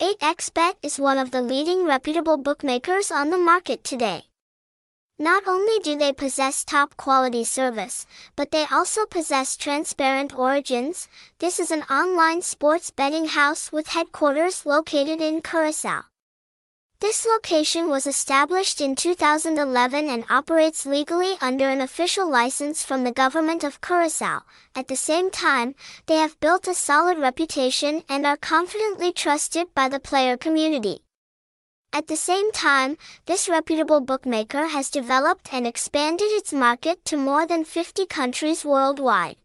8xBet is one of the leading reputable bookmakers on the market today. Not only do they possess top quality service, but they also possess transparent origins. This is an online sports betting house with headquarters located in Curacao. This location was established in 2011 and operates legally under an official license from the government of Curacao. At the same time, they have built a solid reputation and are confidently trusted by the player community. At the same time, this reputable bookmaker has developed and expanded its market to more than 50 countries worldwide.